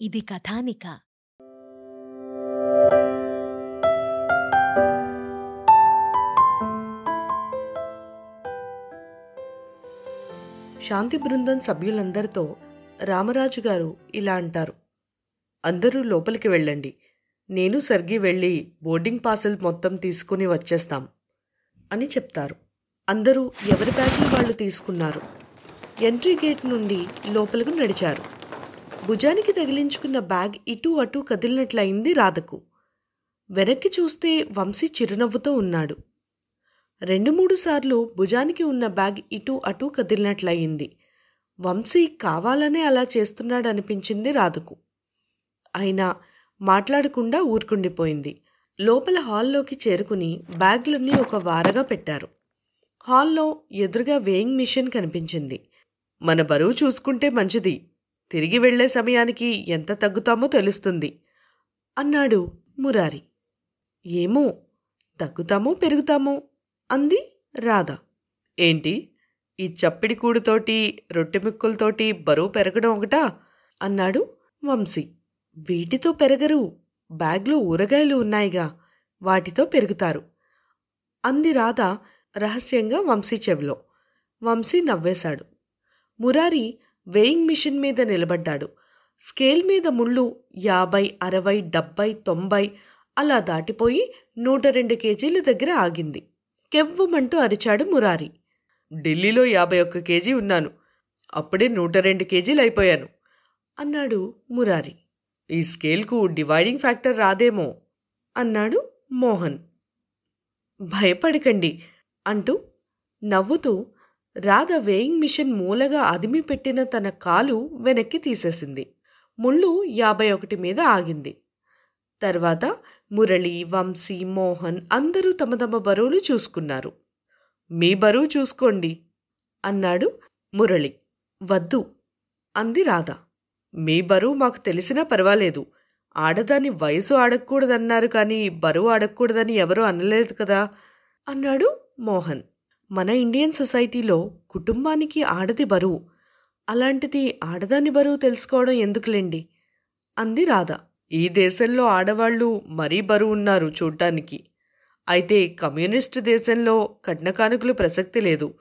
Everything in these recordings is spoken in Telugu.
ఇది కథానిక. శాంతి బృందం సభ్యులందరితో రామరాజు గారు ఇలా అంటారు. అందరూ లోపలికి వెళ్ళండి. నేను సర్గి వెళ్ళి బోర్డింగ్ పాసులు మొత్తం తీసుకుని వచ్చేస్తాం అని చెప్తారు. అందరూ ఎవరి బ్యాగులు వాళ్ళు తీసుకున్నారు? ఎంట్రీ గేట్ నుండి లోపలకు నడిచారు. భుజానికి తగిలించుకున్న బ్యాగ్ ఇటూ అటూ కదిలినట్లయింది రాధకు. వెనక్కి చూస్తే వంశీ చిరునవ్వుతో ఉన్నాడు. రెండు మూడు సార్లు భుజానికి ఉన్న బ్యాగ్ ఇటూ అటూ కదిలినట్లయింది. వంశీ కావాలనే అలా చేస్తున్నాడనిపించింది రాధకు. అయినా మాట్లాడకుండా ఊరుకుండిపోయింది. లోపల హాల్లోకి చేరుకుని బ్యాగ్లన్నీ ఒక వారగా పెట్టారు. హాల్లో ఎదురుగా వేయింగ్ మిషన్ కనిపించింది. మన బరువు చూసుకుంటే మంచిది. తిరిగి వెళ్ళే సమయానికి ఎంత తగ్గుతామో తెలుస్తుంది. అన్నాడు మురారి. ఏమో తగ్గుతామో పెరుగుతామో అంది రాధ. ఏంటి? ఈ చప్పిడి కూడుతోటి రొట్టెముక్కులతోటి బరువు పెరగడం ఒకటా? అన్నాడు వంశీ. వీటితో పెరగరు. బ్యాగ్లో ఊరగాయలు ఉన్నాయిగా. వాటితో పెరుగుతారు. అంది రాధ రహస్యంగా వంశీ చెవిలో. వంశీ నవ్వేశాడు. మురారి వేయింగ్ మిషన్ మీద నిలబడ్డాడు. స్కేల్ మీద ముళ్ళు యాభై అరవై డెబ్బై తొంభై అలా దాటిపోయి నూట రెండు కేజీల దగ్గర ఆగింది. కెవ్వమంటూ అరిచాడు మురారి. ఢిల్లీలో యాభై ఒక్క కేజీ ఉన్నాను. అప్పుడే నూట రెండు కేజీలు అయిపోయాను అన్నాడు మురారి. ఈ స్కేల్కు డివైడింగ్ ఫ్యాక్టర్ రాదేమో అన్నాడు మోహన్. భయపడకండి అంటూ నవ్వుతూ రాధ వేయింగ్ మిషన్ మూలగా అదిమి పెట్టిన తన కాలు వెనక్కి తీసేసింది. ముళ్ళు యాభై ఒకటి మీద ఆగింది. తర్వాత మురళి వంశీ మోహన్ అందరూ తమ తమ బరువులు చూసుకున్నారు. మీ బరువు చూసుకోండి అన్నాడు మురళి. వద్దు అంది రాధ. మీ బరువు మాకు తెలిసినా పర్వాలేదు. ఆడదాని వయసు ఆడకూడదన్నారు కానీ బరువు ఆడకూడదని ఎవరూ అనలేదు కదా అన్నాడు మోహన్. మన ఇండియన్ సొసైటీలో కుటుంబానికి ఆడది బరువు. అలాంటిది ఆడదాని బరువు తెలుసుకోవడం ఎందుకులేండి? అంది రాధ. ఈ దేశంలో ఆడవాళ్ళు మరీ బరువు ఉన్నారు చూడ్డానికి. అయితే కమ్యూనిస్ట్ దేశంలో కట్నకానుకలు ప్రసక్తి లేదు.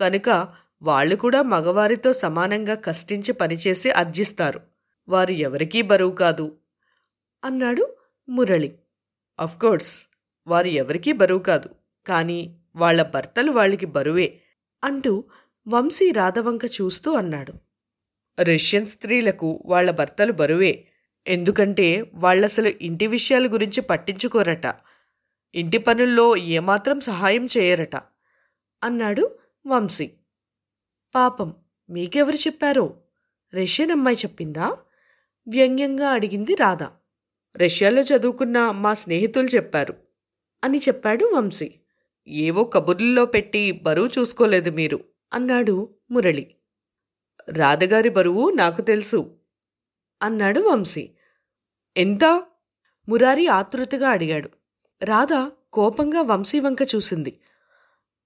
కనుక వాళ్ళు కూడా మగవారితో సమానంగా కష్టించి పనిచేసి అర్జిస్తారు వారు ఎవరికీ బరువు కాదు. అన్నాడు మురళి. అఫ్కోర్స్ వారు ఎవరికీ బరువు కాదు. కానీ వాళ్ళ భర్తలు వాళ్ళకి బరువే అంటూ వంశీ రాధవంక చూస్తూ అన్నాడు. రష్యన్ స్త్రీలకు వాళ్ళ భర్తలు బరువే. ఎందుకంటే వాళ్ళసలు ఇంటి విషయాల గురించి పట్టించుకోరట. ఇంటి పనుల్లో ఏమాత్రం సహాయం చేయరట అన్నాడు వంశీ. పాపం మీకెవరు చెప్పారో? రష్యన్ అమ్మాయి చెప్పిందా? వ్యంగ్యంగా అడిగింది రాధ. రష్యాలో చదువుకున్న మా స్నేహితులు చెప్పారు అని చెప్పాడు వంశీ. ఏవో కబుర్లలో పెట్టి బరువు చూసుకోలేదు మీరు అన్నాడు మురళి. రాధగారి బరువు నాకు తెలుసు అన్నాడు వంశీ. ఎంత? మురారి ఆతృతగా అడిగాడు. రాధ కోపంగా వంశీ వంక చూసింది.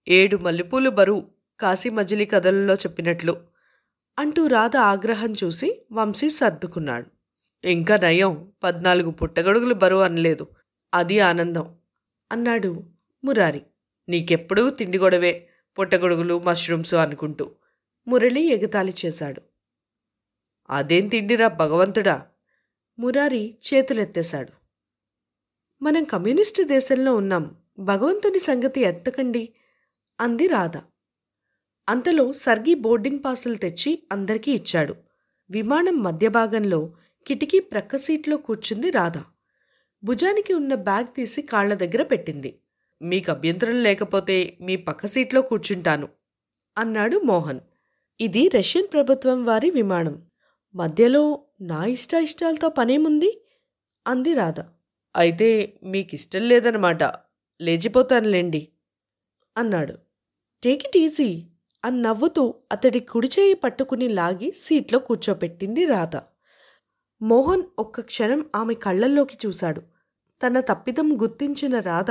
ఏడు మల్లెపూలు బరువు కాశీ మజిలీ కథలలో చెప్పినట్లు అంటూ రాధ ఆగ్రహం చూసి వంశీ సర్దుకున్నాడు. ఇంకా నయం పద్నాలుగు పుట్టగొడుగులు బరువు అనలేదు అది ఆనందం అన్నాడు మురారి. నీకెప్పుడూ తిండి గొడవే పుట్టగొడుగులు మష్రూమ్స్ అనుకుంటూ మురళి ఎగతాళి చేశాడు. అదేం తిండిరా భగవంతుడా? మురారి చేతులెత్తేశాడు. మనం కమ్యూనిస్టు దేశంలో ఉన్నాం భగవంతుని సంగతి ఎత్తకండి అంది రాధ. అంతలో సర్గి బోర్డింగ్ పాసులు తెచ్చి అందరికీ ఇచ్చాడు. విమానం మధ్య భాగంలో కిటికీ ప్రక్క సీట్లో కూర్చుంది రాధ. భుజానికి ఉన్న బ్యాగ్ తీసి కాళ్ళ దగ్గర పెట్టింది. మీకు అభ్యంతరం లేకపోతే మీ పక్క సీట్లో కూర్చుంటాను అన్నాడు మోహన్. ఇది రష్యన్ ప్రభుత్వం వారి విమానం. మధ్యలో నా ఇష్ట ఇష్టాలతో పనేముంది? అంది రాధ. అయితే మీకిష్టం లేదనమాట. లేచిపోతానులేండి అన్నాడు. టేక్ ఇట్ ఈజీ అని నవ్వుతూ అతడి కుడిచేయి పట్టుకుని లాగి సీట్లో కూర్చోపెట్టింది రాధ. మోహన్ ఒక్క క్షణం ఆమె కళ్ళల్లోకి చూశాడు. తన తప్పిదం గుర్తించిన రాధ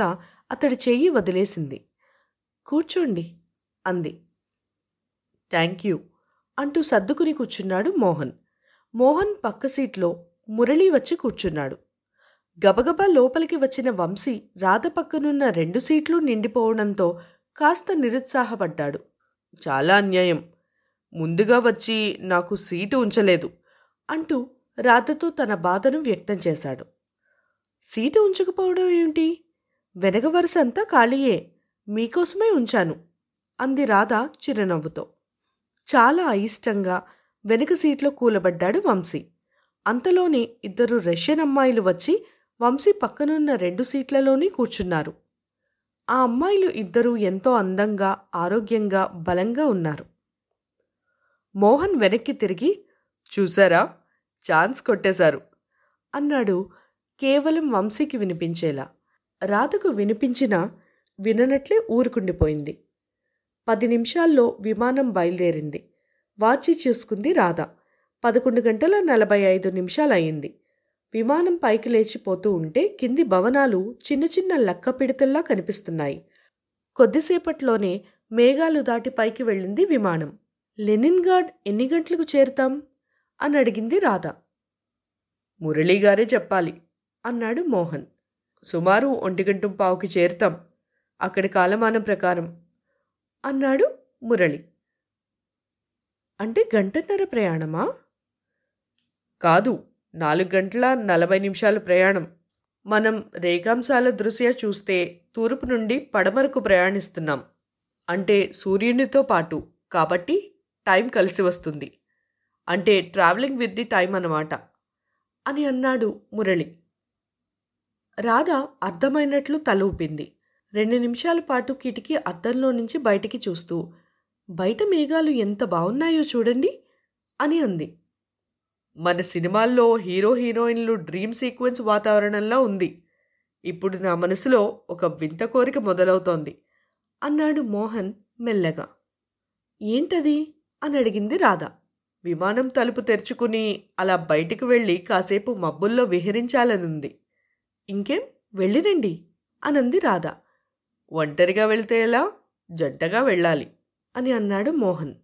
అతడి చెయ్యి వదిలేసింది. కూర్చోండి అంది. థ్యాంక్ యూ అంటూ సర్దుకుని కూర్చున్నాడు మోహన్. మోహన్ పక్క సీట్లో మురళి వచ్చి కూర్చున్నాడు. గబగబా లోపలికి వచ్చిన వంశీ రాధ పక్కనున్న రెండు సీట్లు నిండిపోవడంతో కాస్త నిరుత్సాహపడ్డాడు. చాలా అన్యాయం. ముందుగా వచ్చి నాకు సీటు ఉంచలేదు అంటూ రాధతో తన బాధను వ్యక్తం చేశాడు. సీటు ఉంచకపోవడం ఏమిటి? వెనక వరుస అంతా ఖాళీయే మీకోసమే ఉంచాను అంది రాధ చిరునవ్వుతో. చాలా అయిష్టంగా వెనక సీట్లో కూలబడ్డాడు వంశీ. అంతలోనే ఇద్దరు రష్యన్ అమ్మాయిలు వచ్చి వంశీ పక్కనున్న రెండు సీట్లలోనే కూర్చున్నారు. ఆ అమ్మాయిలు ఇద్దరూ ఎంతో అందంగా ఆరోగ్యంగా బలంగా ఉన్నారు. మోహన్ వెనక్కి తిరిగి చూసారా? ఛాన్స్ కొట్టేశారు అన్నాడు కేవలం వంశీకి వినిపించేలా. రాధకు వినిపించినా విననట్లే ఊరుకుండిపోయింది. పది నిమిషాల్లో విమానం బయలుదేరింది. వాచి చూసుకుంది రాధ. పదకొండు గంటల నలభై ఐదు నిమిషాలయ్యింది. విమానం పైకి లేచిపోతూ ఉంటే కింది భవనాలు చిన్న చిన్న లక్క పిడతల్లా కనిపిస్తున్నాయి. కొద్దిసేపట్లోనే మేఘాలు దాటి పైకి వెళ్ళింది విమానం. లెనిన్గాడ్ ఎన్ని గంటలకు చేరుతాం? అని అడిగింది రాధ. మురళీగారే చెప్పాలి అన్నాడు మోహన్. సుమారు ఒంటిగంటం పావుకి చేరుతాం. అక్కడి కాలమానం ప్రకారం. అన్నాడు మురళి. అంటే గంటన్నర ప్రయాణమా? కాదు నాలుగు గంటల నలభై నిమిషాల ప్రయాణం. మనం రేఖాంశాల దృశ్య చూస్తే తూర్పు నుండి పడమరకు ప్రయాణిస్తున్నాం. అంటే సూర్యునితో పాటు. కాబట్టి టైం కలిసి వస్తుంది. అంటే ట్రావెలింగ్ విత్ ది టైం అన్నమాట. అని అన్నాడు మురళి. రాధ అర్థమైనట్లు తలూపింది రెండు నిమిషాల పాటు కిటికీ అద్దంలో నుంచి బయటికి చూస్తూ బయట మేఘాలు ఎంత బాగున్నాయో చూడండి అని అంది. మన సినిమాల్లో హీరో హీరోయిన్లు డ్రీమ్ సీక్వెన్స్ వాతావరణంలో ఉంది. ఇప్పుడు నా మనసులో ఒక వింత కోరిక మొదలవుతోంది అన్నాడు మోహన్ మెల్లగా. ఏంటది? అని అడిగింది రాధ. విమానం తలుపు తెరుచుకుని అలా బయటికి వెళ్ళి కాసేపు మబ్బుల్లో విహరించాలనుంది. ఇంకేం? వెళ్ళిరండి అనంది రాధ. ఒంటరిగా వెళ్తే ఎలా? జంటగా వెళ్ళాలి. అని అన్నాడు మోహన్.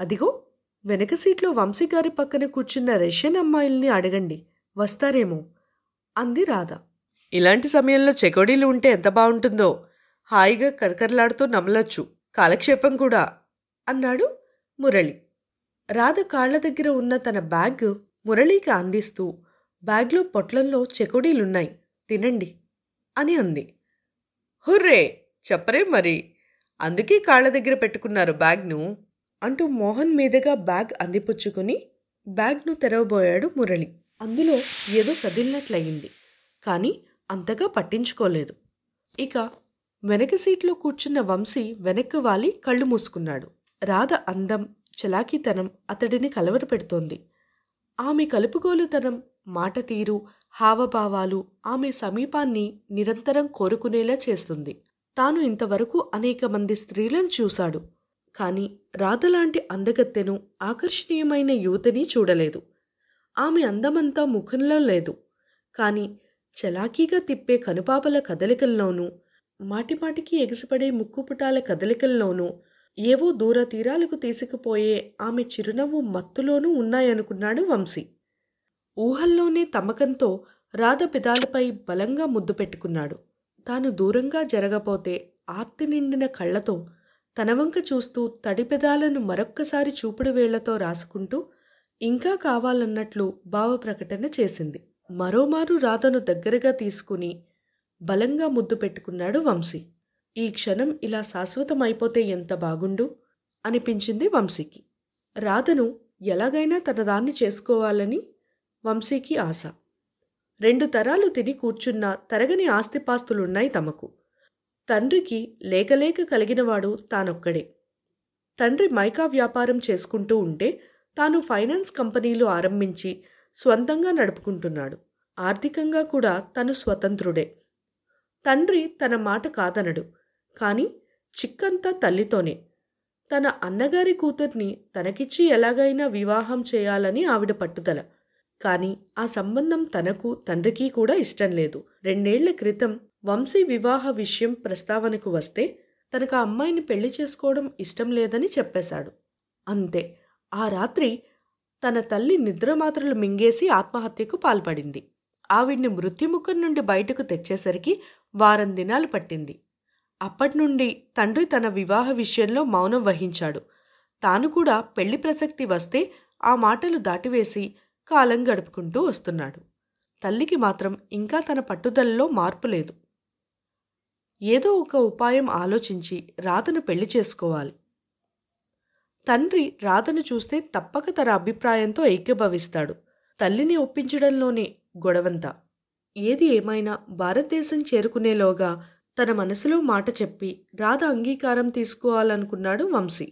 అదిగో వెనక సీట్లో వంశీగారి పక్కన కూర్చున్న రష్యన్ అమ్మాయిల్ని అడగండి. వస్తారేమో? అంది రాధ. ఇలాంటి సమయంలో చెకోడీలు ఉంటే ఎంత బాగుంటుందో? హాయిగా కరకరలాడుతూ నమలొచ్చు. కాలక్షేపం కూడా అన్నాడు మురళి. రాధ కాళ్ళ దగ్గర ఉన్న తన బ్యాగ్ మురళికి అందిస్తూ బ్యాగ్లో పొట్లంలో చెకోడీలున్నాయి. తినండి అని అంది. హుర్రే! చెప్పరే మరి. అందుకే కాళ్ళ దగ్గర పెట్టుకున్నారు బ్యాగ్ను అంటూ మోహన్ మీదుగా బ్యాగ్ అందిపుచ్చుకుని బ్యాగ్ను తెరవబోయాడు మురళి. అందులో ఏదో కదిలినట్లయింది. కానీ అంతగా పట్టించుకోలేదు. ఇక వెనక సీట్లో కూర్చున్న వంశీ వెనక్కు వాలి కళ్ళు మూసుకున్నాడు. రాధ అందం చలాకీతనం అతడిని కలవరపెడుతోంది. ఆమె కలుపుగోలుతనం మాట తీరు హావభావాలు ఆమె సమీపాన్ని నిరంతరం కోరుకునేలా చేస్తుంది. తాను ఇంతవరకు అనేక మంది స్త్రీలను చూశాడు. కాని రాధలాంటి అందగత్తెను ఆకర్షణీయమైన యువతని చూడలేదు. ఆమె అందమంతా ముఖంలో లేదు. కాని చలాకీగా తిప్పే కనుపాపల కదలికల్లోనూ మాటిమాటికి ఎగిసిపడే ముక్కుపుటాల కదలికల్లోనూ ఏవో దూర తీరాలకు తీసుకుపోయే ఆమె చిరునవ్వు మత్తులోనూ ఉన్నాయనుకున్నాడు వంశీ. ఊహల్లోనే తమ్మకంతో రాధ పెదాలపై బలంగా ముద్దు పెట్టుకున్నాడు. తాను దూరంగా జరగపోతే ఆర్తి నిండిన కళ్ళతో తనవంక చూస్తూ తడి పెదాలను మరొక్కసారి చూపుడు వేళ్ళతో రాసుకుంటూ ఇంకా కావాలన్నట్లు భావ ప్రకటన చేసింది. మరోమారు రాధను దగ్గరగా తీసుకుని బలంగా ముద్దు పెట్టుకున్నాడు వంశీ. ఈ క్షణం ఇలా శాశ్వతమైపోతే ఎంత బాగుండు? అనిపించింది వంశీకి. రాధను ఎలాగైనా తన దాన్ని చేసుకోవాలని వంశీకి ఆశ. రెండు తరాలు తిని కూర్చున్న తరగని ఆస్తిపాస్తులున్నాయి తమకు. తండ్రికి లేకలేక కలిగినవాడు తానొక్కడే. తండ్రి మైకా వ్యాపారం చేసుకుంటూ ఉంటే తాను ఫైనాన్స్ కంపెనీలు ఆరంభించి స్వంతంగా నడుపుకుంటున్నాడు. ఆర్థికంగా కూడా తను స్వతంత్రుడే. తండ్రి తన మాట కాదనడు కాని చిక్కంతా తల్లితోనే. తన అన్నగారి కూతుర్ని తనకిచ్చి ఎలాగైనా వివాహం చేయాలని ఆవిడ పట్టుదల. కాని ఆ సంబంధం తనకు తండ్రికి కూడా ఇష్టం లేదు. రెండేళ్ళ క్రితం వంశీ వివాహ విషయం ప్రస్తావనకు వస్తే తనకు ఆ అమ్మాయిని పెళ్ళి చేసుకోవడం ఇష్టం లేదని చెప్పేశాడు. అంతే. ఆ రాత్రి తన తల్లి నిద్రమాత్రలు మింగేసి ఆత్మహత్యకు పాల్పడింది. ఆవిడ్ని మృత్యుముఖం నుండి బయటకు తెచ్చేసరికి వారం దినాలు పట్టింది. అప్పట్నుండి తండ్రి తన వివాహ విషయంలో మౌనం వహించాడు. తాను కూడా పెళ్ళి ప్రసక్తి వస్తే ఆ మాటలు దాటివేసి కాలం గడుపుకుంటూ వస్తున్నాడు. తల్లికి మాత్రం ఇంకా తన పట్టుదలలో మార్పు లేదు. ఏదో ఒక ఉపాయం ఆలోచించి రాధను పెళ్ళి చేసుకోవాలి. తండ్రి రాధను చూస్తే తప్పక తన అభిప్రాయంతో ఐక్యభవిస్తాడు. తల్లిని ఒప్పించడంలోనే గొడవంతా. ఏది ఏమైనా భారతదేశం చేరుకునేలోగా తన మనసులో మాట చెప్పి రాధ అంగీకారం తీసుకోవాలనుకున్నాడు వంశీ.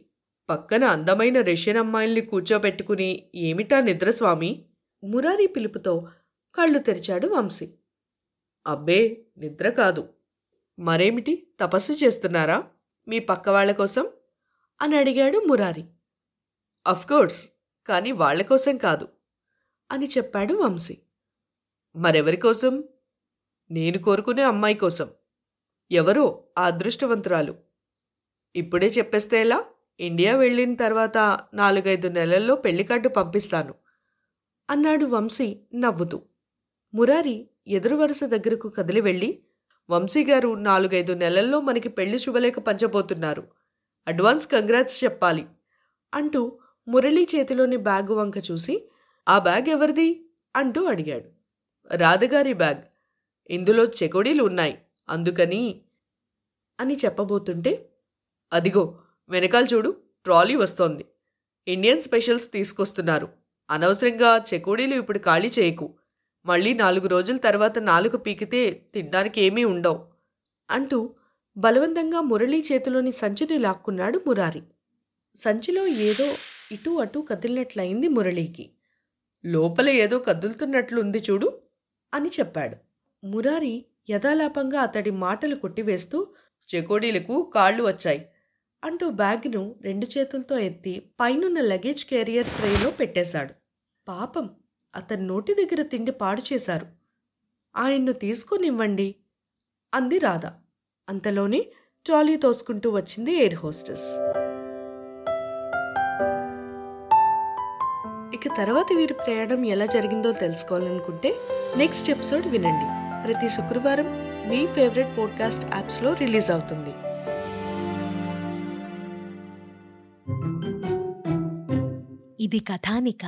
పక్కన అందమైన రష్యన్ అమ్మాయిల్ని కూర్చోబెట్టుకుని ఏమిటా నిద్ర స్వామి? మురారి పిలుపుతో కళ్ళు తెరిచాడు వంశీ. అబ్బే నిద్ర కాదు. మరేమిటి? తపస్సు చేస్తున్నారా? మీ పక్క వాళ్ళ కోసం? అని అడిగాడు మురారి. అఫ్కోర్స్ కానీ వాళ్ళ కోసం కాదు అని చెప్పాడు వంశీ. మరెవరి కోసం? నేను కోరుకునే అమ్మాయి కోసం. ఎవరో ఆ అదృష్టవంతురాలు. ఇప్పుడే చెప్పేస్తే ఎలా? ఇండియా వెళ్ళిన తర్వాత నాలుగైదు నెలల్లో పెళ్ళి కార్డు పంపిస్తాను అన్నాడు వంశీ నవ్వుతూ. మురారి ఎదురు వరుస దగ్గరకు కదిలి వెళ్ళి వంశీ గారు నాలుగైదు నెలల్లో మనకి పెళ్ళి శుభలేఖ పంచబోతున్నారు. అడ్వాన్స్ కంగ్రాట్స్ చెప్పాలి అంటూ మురళి చేతిలోని బ్యాగ్ వంక చూసి ఆ బ్యాగ్ ఎవరిది? అంటూ అడిగాడు. రాధగారి బ్యాగ్. ఇందులో చెకోడీలు ఉన్నాయి అందుకని అని చెప్పబోతుంటే అదిగో వెనకాల చూడు ట్రాలీ వస్తోంది. ఇండియన్ స్పెషల్స్ తీసుకొస్తున్నారు. అనవసరంగా చెకోడీలు ఇప్పుడు ఖాళీ చేయకు. మళ్ళీ నాలుగు రోజుల తర్వాత నాలుగు పీకితే తినడానికి ఏమీ ఉండవు. అంటూ బలవంతంగా మురళీ చేతిలోని సంచిని లాక్కున్నాడు మురారి. సంచిలో ఏదో ఇటు అటు కదిలినట్లయింది మురళీకి. లోపల ఏదో కదులుతున్నట్లుంది చూడు అని చెప్పాడు. మురారి యథాలాపంగా అతడి మాటలు కొట్టివేస్తూ చెకోడీలకు కాళ్ళు వచ్చాయి. అంటూ బ్యాగ్ను రెండు చేతులతో ఎత్తి పైనున్న లగేజ్ క్యారియర్ ట్రేలో పెట్టేశాడు. పాపం అతని నోటి దగ్గర తిండి పాడు చేశారు. ఆయన్ను తీసుకునివ్వండి అంది రాధ. అంతలోనే ట్రాలీ తోసుకుంటూ వచ్చింది ఎయిర్ హోస్టెస్. ఇక తర్వాత వీరి ప్రయాణం ఎలా జరిగిందో తెలుసుకోవాలనుకుంటే నెక్స్ట్ ఎపిసోడ్ వినండి. ప్రతి శుక్రవారం మీ ఫేవరెట్ పోడ్కాస్ట్ యాప్స్లో రిలీజ్ అవుతుంది. ఇది కథానిక